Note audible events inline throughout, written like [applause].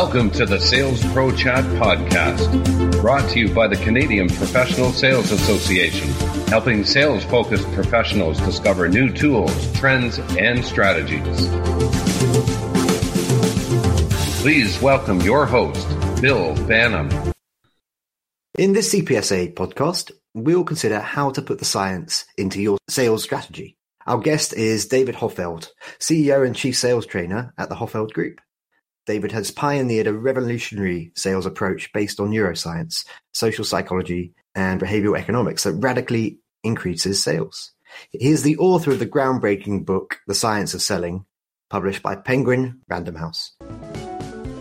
Welcome to the Sales Pro Chat podcast, brought to you by the Canadian Professional Sales Association, helping sales focused professionals discover new tools, trends, and strategies. Please welcome your host, Bill Banham. In this CPSA podcast, we'll consider how to put the science into your sales strategy. Our guest is David Hoffeld, CEO and Chief Sales Trainer at the Hoffeld Group. David has pioneered a revolutionary sales approach based on neuroscience, social psychology, and behavioral economics that radically increases sales. He is the author of the groundbreaking book, The Science of Selling, published by Penguin Random House.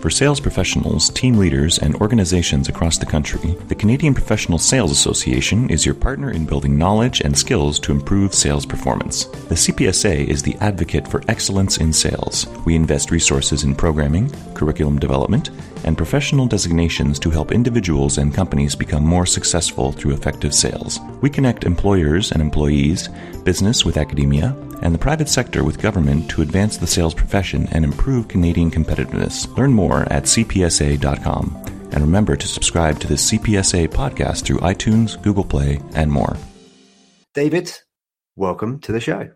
For sales professionals, team leaders, and organizations across the country, the Canadian Professional Sales Association is your partner in building knowledge and skills to improve sales performance. The CPSA is the advocate for excellence in sales. We invest resources in programming, curriculum development, and professional designations to help individuals and companies become more successful through effective sales. We connect employers and employees, business with academia, and the private sector with government to advance the sales profession and improve Canadian competitiveness. Learn more at cpsa.com. And remember to subscribe to the CPSA podcast through iTunes, Google Play, and more. David, welcome to the show.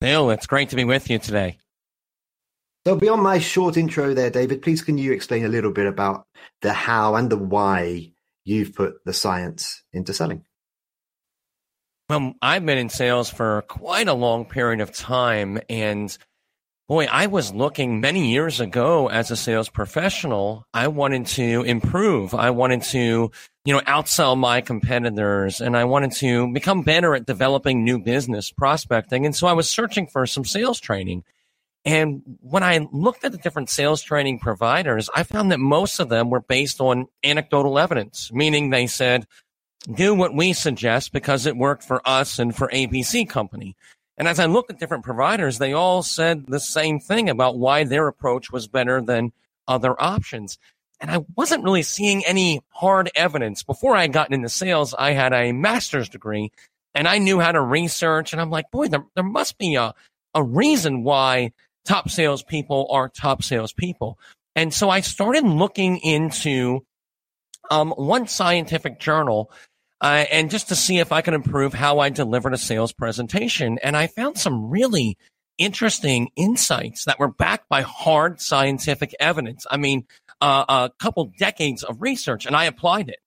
Bill, it's great to be with you today. So, beyond my short intro there, David, please can you explain a little bit about the how and the why you've put the science into selling? Well, I've been in sales for quite a long period of time. And boy, I was looking many years ago as a sales professional. I wanted to improve. I wanted to, you know, outsell my competitors and I wanted to become better at developing new business prospecting. And so I was searching for some sales training. And when I looked at the different sales training providers, I found that most of them were based on anecdotal evidence, meaning they said, do what we suggest because it worked for us and for ABC Company. And as I looked at different providers, they all said the same thing about why their approach was better than other options. And I wasn't really seeing any hard evidence. Before I had gotten into sales, I had a master's degree and I knew how to research. And I'm like, boy, there, there must be a, a reason why top salespeople are top salespeople. And so I started looking into um, one scientific journal uh, and just to see if I could improve how I delivered a sales presentation. And I found some really interesting insights that were backed by hard scientific evidence. I mean, uh, a couple decades of research, and I applied it,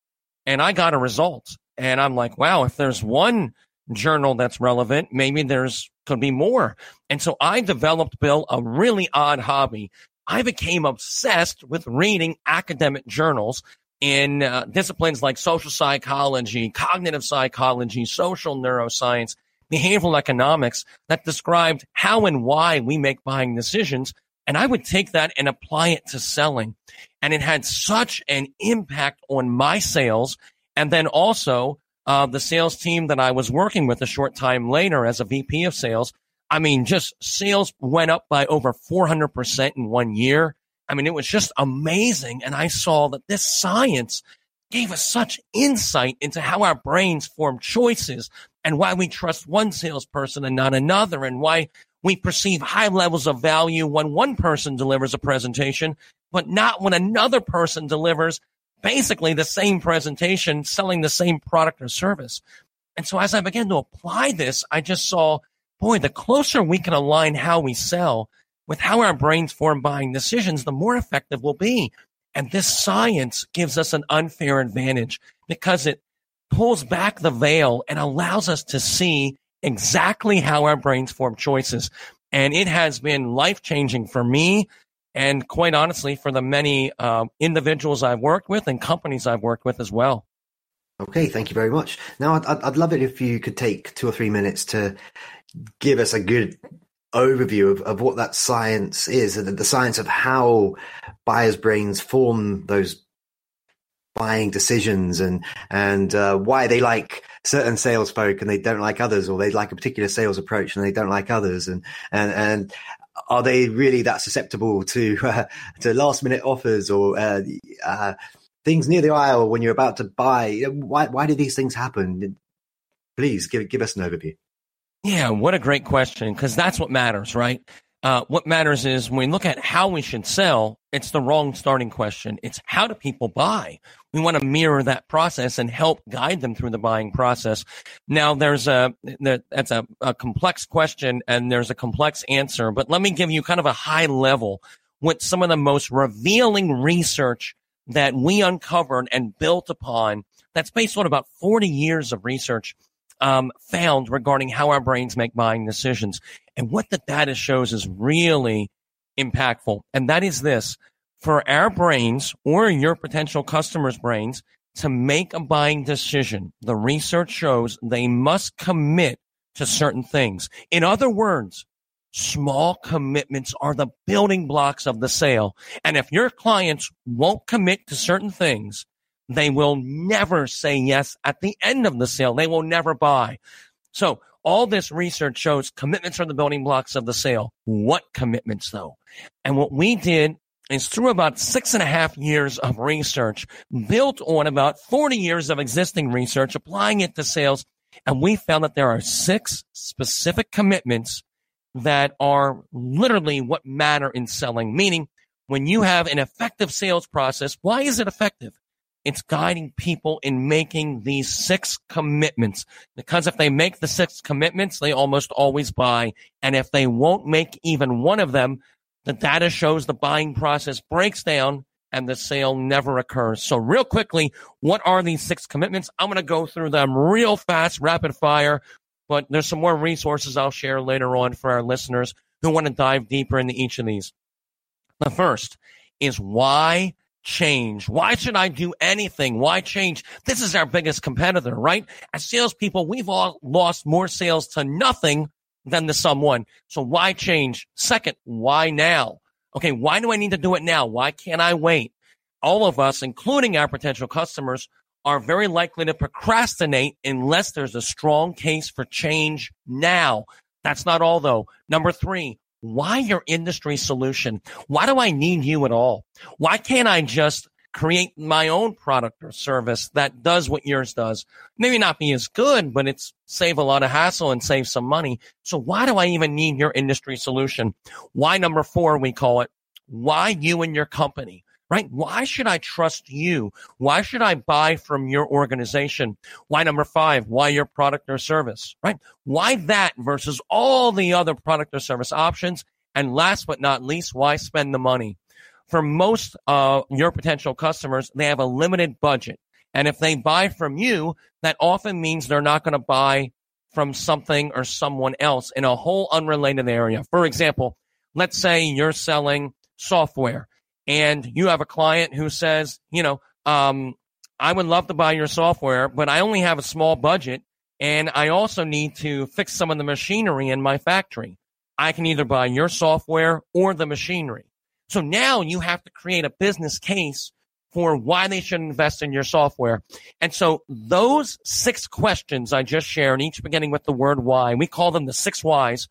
and I got a result. And I'm like, wow, if there's one journal that's relevant, maybe there's could be more. And so I developed, Bill, a really odd hobby. I became obsessed with reading academic journals in uh, disciplines like social psychology, cognitive psychology, social neuroscience, behavioral economics that described how and why we make buying decisions. And I would take that and apply it to selling. And it had such an impact on my sales. And then also uh, the sales team that I was working with a short time later as a VP of sales. I mean, just sales went up by over 400% in one year. I mean, it was just amazing. And I saw that this science gave us such insight into how our brains form choices and why we trust one salesperson and not another and why we perceive high levels of value when one person delivers a presentation, but not when another person delivers basically the same presentation selling the same product or service. And so as I began to apply this, I just saw, boy, the closer we can align how we sell with how our brains form buying decisions, the more effective we'll be. And this science gives us an unfair advantage because it pulls back the veil and allows us to see exactly how our brains form choices. And it has been life changing for me. And quite honestly, for the many uh, individuals I've worked with and companies I've worked with as well. Okay, thank you very much. Now, I'd, I'd love it if you could take two or three minutes to give us a good overview of, of what that science is, and the science of how buyers' brains form those buying decisions and and uh, why they like certain sales folk and they don't like others or they like a particular sales approach and they don't like others. And and and are they really that susceptible to [laughs] uh, to last minute offers or uh, uh, things near the aisle when you're about to buy? Why why do these things happen? Please give give us an overview yeah, what a great question because that's what matters, right? Uh, what matters is when we look at how we should sell, it's the wrong starting question. It's how do people buy? We want to mirror that process and help guide them through the buying process. Now, there's a that's a, a complex question and there's a complex answer, but let me give you kind of a high level with some of the most revealing research that we uncovered and built upon. That's based on about 40 years of research um, found regarding how our brains make buying decisions. And what the data shows is really impactful. And that is this for our brains or your potential customers' brains to make a buying decision. The research shows they must commit to certain things. In other words, small commitments are the building blocks of the sale. And if your clients won't commit to certain things, they will never say yes at the end of the sale. They will never buy. So all this research shows commitments are the building blocks of the sale. What commitments though? And what we did is through about six and a half years of research built on about 40 years of existing research, applying it to sales. And we found that there are six specific commitments that are literally what matter in selling. Meaning when you have an effective sales process, why is it effective? It's guiding people in making these six commitments. Because if they make the six commitments, they almost always buy. And if they won't make even one of them, the data shows the buying process breaks down and the sale never occurs. So real quickly, what are these six commitments? I'm going to go through them real fast, rapid fire, but there's some more resources I'll share later on for our listeners who want to dive deeper into each of these. The first is why change? Why should I do anything? Why change? This is our biggest competitor, right? As salespeople, we've all lost more sales to nothing than the someone. So why change? Second, why now? Okay, why do I need to do it now? Why can't I wait? All of us, including our potential customers, are very likely to procrastinate unless there's a strong case for change now. That's not all though. Number three, why your industry solution? Why do I need you at all? Why can't I just create my own product or service that does what yours does? Maybe not be as good, but it's save a lot of hassle and save some money. So why do I even need your industry solution? Why number four, we call it, why you and your company? Right? Why should I trust you? Why should I buy from your organization? Why number five? Why your product or service, right? Why that versus all the other product or service options? And last but not least, why spend the money? For most uh, your potential customers, they have a limited budget. And if they buy from you, that often means they're not going to buy from something or someone else in a whole unrelated area. For example, let's say you're selling software and you have a client who says, you know, um, I would love to buy your software, but I only have a small budget and I also need to fix some of the machinery in my factory. I can either buy your software or the machinery. So now you have to create a business case for why they should invest in your software. And so those six questions I just shared, each beginning with the word why, we call them the six whys,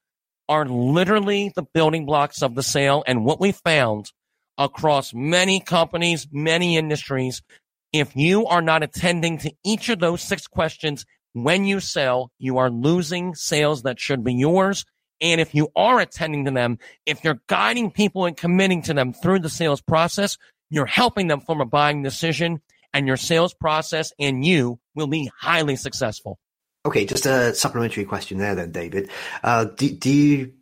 are literally the building blocks of the sale. And what we found across many companies, many industries. If you are not attending to each of those six questions when you sell, you are losing sales that should be yours. And if you are attending to them, if you're guiding people and committing to them through the sales process, you're helping them form a buying decision and your sales process and you will be highly successful. Okay, just a supplementary question there then, David. Uh, do, do, you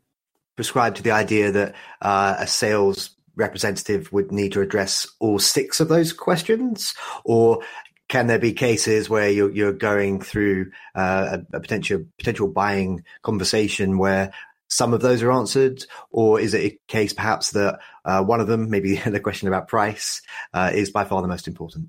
prescribe to the idea that uh, a sales representative would need to address all six of those questions, or can there be cases where you're, you're going through uh, a, a, potential potential buying conversation where some of those are answered, or is it a case perhaps that uh, one of them, maybe [laughs] the question about price, uh, is by far the most important?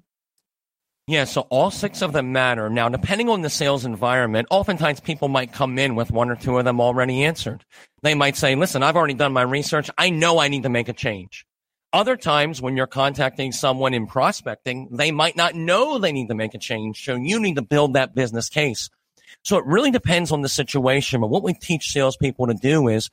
Yeah, so all six of them matter. Now, depending on the sales environment, oftentimes people might come in with one or two of them already answered. They might say, listen, I've already done my research. I know I need to make a change. Other times when you're contacting someone in prospecting, they might not know they need to make a change. So you need to build that business case. So it really depends on the situation. But what we teach salespeople to do is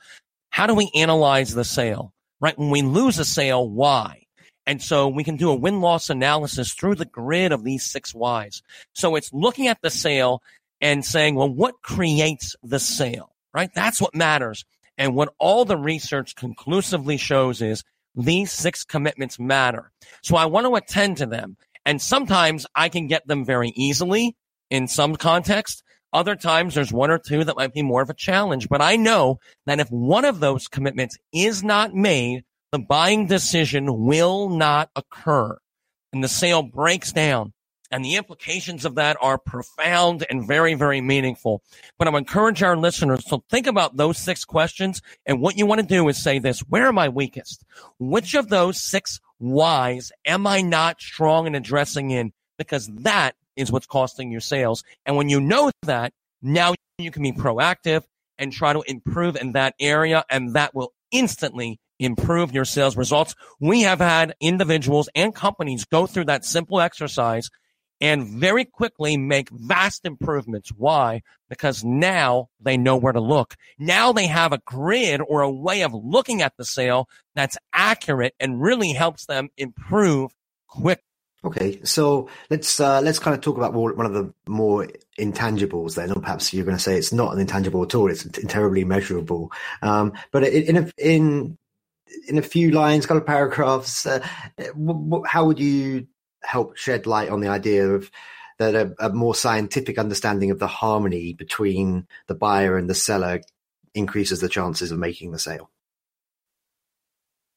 how do we analyze the sale? Right? When we lose a sale, why? And so we can do a win loss analysis through the grid of these six whys. So it's looking at the sale and saying, well, what creates the sale, right? That's what matters. And what all the research conclusively shows is these six commitments matter. So I want to attend to them. And sometimes I can get them very easily in some context. Other times there's one or two that might be more of a challenge, but I know that if one of those commitments is not made, the buying decision will not occur and the sale breaks down. And the implications of that are profound and very, very meaningful. But I encourage our listeners to think about those six questions. And what you want to do is say this, where am I weakest? Which of those six whys am I not strong in addressing in? Because that is what's costing you sales. And when you know that, now you can be proactive and try to improve in that area. And that will instantly improve your sales results. We have had individuals and companies go through that simple exercise and very quickly make vast improvements. Why? Because now they know where to look. Now they have a grid or a way of looking at the sale that's accurate and really helps them improve quick. Okay, so let's uh, let's kind of talk about one of the more intangibles. Then, or perhaps you're going to say it's not an intangible at all; it's terribly measurable. Um, but in in in a few lines, couple of paragraphs, uh, how would you help shed light on the idea of that a, a, more scientific understanding of the harmony between the buyer and the seller increases the chances of making the sale?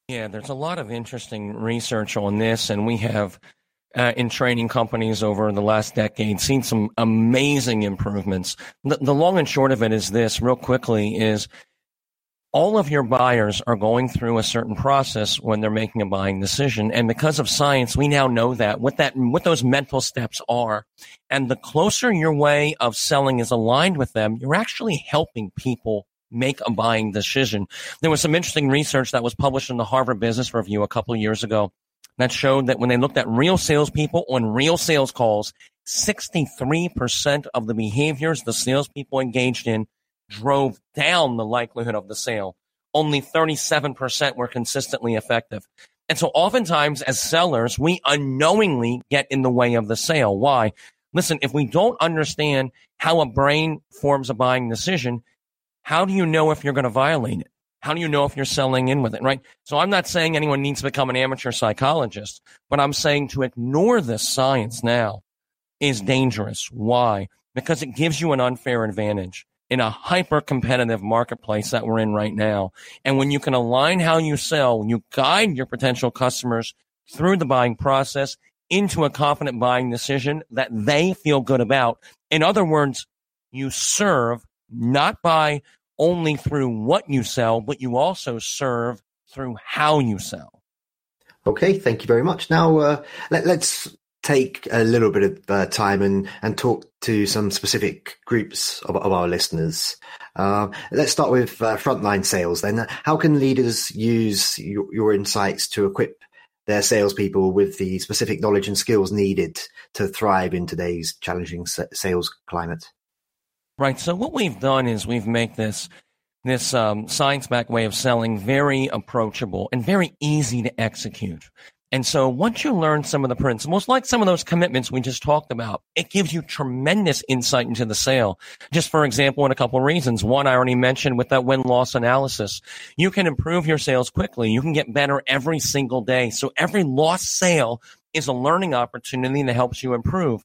Yeah, there's a lot of interesting research on this, and we have uh, in training companies over the last decade seen some amazing improvements. The, the long and short of it is this, real quickly, is all of your buyers are going through a certain process when they're making a buying decision. And because of science, we now know that what that, what those mental steps are. And the closer your way of selling is aligned with them, you're actually helping people make a buying decision. There was some interesting research that was published in the Harvard Business Review a couple of years ago that showed that when they looked at real salespeople on real sales calls, 63% of the behaviors the salespeople engaged in drove down the likelihood of the sale. Only 37% were consistently effective. And so oftentimes as sellers, we unknowingly get in the way of the sale. Why? Listen, if we don't understand how a brain forms a buying decision, how do you know if you're going to violate it? How do you know if you're selling in with it, right? So I'm not saying anyone needs to become an amateur psychologist, but I'm saying to ignore this science now is dangerous. Why? Because it gives you an unfair advantage in a hyper competitive marketplace that we're in right now. And when you can align how you sell, you guide your potential customers through the buying process into a confident buying decision that they feel good about. In other words, you serve not by only through what you sell, but you also serve through how you sell. Okay, thank you very much. Now uh, let, us take a little bit of uh, time and, and talk to some specific groups of, of our listeners. Uh, let's start with uh, frontline sales then. How can leaders use your, your, insights to equip their salespeople with the specific knowledge and skills needed to thrive in today's challenging sales climate? Right. So what we've done is we've made this this um, science backed way of selling very approachable and very easy to execute. And so once you learn some of the principles, like some of those commitments we just talked about, it gives you tremendous insight into the sale. Just for example, in a couple of reasons. One, I already mentioned with that win-loss analysis. You can improve your sales quickly. You can get better every single day. So every lost sale is a learning opportunity that helps you improve.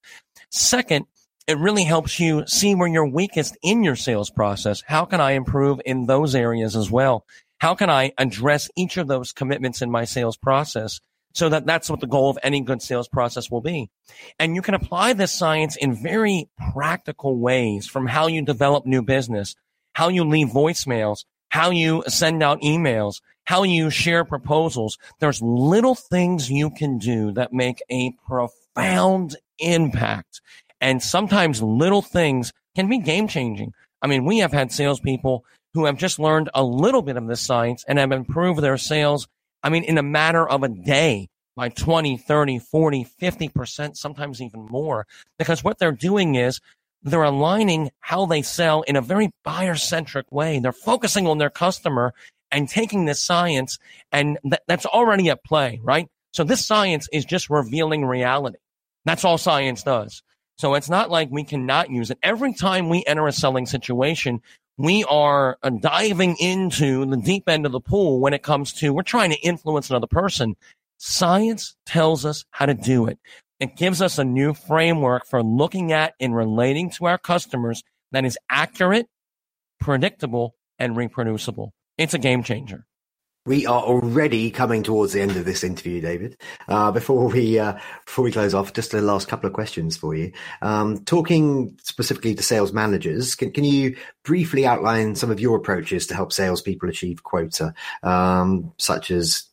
Second, it really helps you see where you're weakest in your sales process. How can I improve in those areas as well? How can I address each of those commitments in my sales process? So that that's what the goal of any good sales process will be. And you can apply this science in very practical ways from how you develop new business, how you leave voicemails, how you send out emails, how you share proposals. There's little things you can do that make a profound impact. And sometimes little things can be game changing. I mean, we have had salespeople who have just learned a little bit of this science and have improved their sales I mean, in a matter of a day by 20, 30, 40, 50%, sometimes even more. Because what they're doing is they're aligning how they sell in a very buyer centric way. They're focusing on their customer and taking this science and th- that's already at play, right? So this science is just revealing reality. That's all science does. So it's not like we cannot use it. Every time we enter a selling situation, we are uh, diving into the deep end of the pool when it comes to we're trying to influence another person. Science tells us how to do it. It gives us a new framework for looking at and relating to our customers that is accurate, predictable, and reproducible. It's a game changer. We are already coming towards the end of this interview, David. Uh, before we uh, before we close off, just the last couple of questions for you. Um, talking specifically to sales managers, can, can you briefly outline some of your approaches to help salespeople achieve quota, um, such as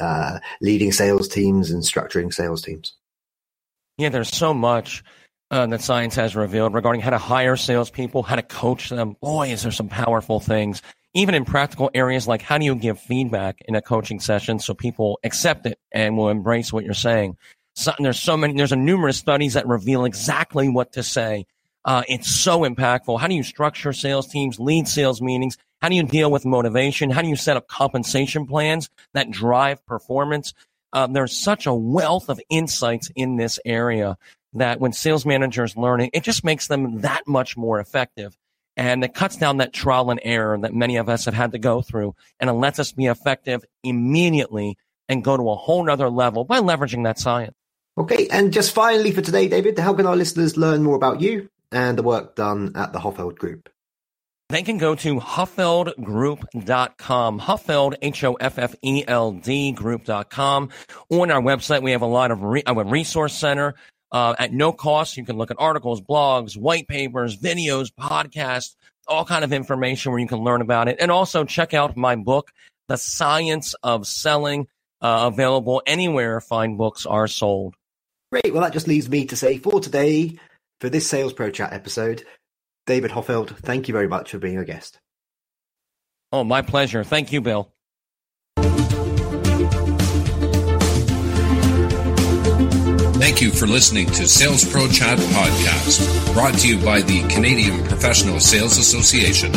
uh, leading sales teams and structuring sales teams? Yeah, there's so much uh, that science has revealed regarding how to hire salespeople, how to coach them. Boy, is there some powerful things even in practical areas like how do you give feedback in a coaching session so people accept it and will embrace what you're saying. So, there's so many, there's a numerous studies that reveal exactly what to say. Uh, it's so impactful. How do you structure sales teams, lead sales meetings? How do you deal with motivation? How do you set up compensation plans that drive performance? Uh, there's such a wealth of insights in this area that when sales managers learn it, it just makes them that much more effective. And it cuts down that trial and error that many of us have had to go through. And it lets us be effective immediately and go to a whole nother level by leveraging that science. Okay. And just finally for today, David, how can our listeners learn more about you and the work done at the Hoffeld Group? They can go to hoffeldgroup.com, Hoffeld, H-O-F-F-E-L-D group.com. On our website, we have a lot of re- a resource center uh, at no cost. You can look at articles, blogs, white papers, videos, podcasts, all kind of information where you can learn about it. And also check out my book, The Science of Selling, uh, available anywhere fine books are sold. Great. Well, that just leaves me to say for today, for this Sales Pro Chat episode, David Hoffeld, thank you very much for being a guest. Oh, my pleasure. Thank you, Bill. Thank you for listening to Sales Pro Chat Podcast, brought to you by the Canadian Professional Sales Association.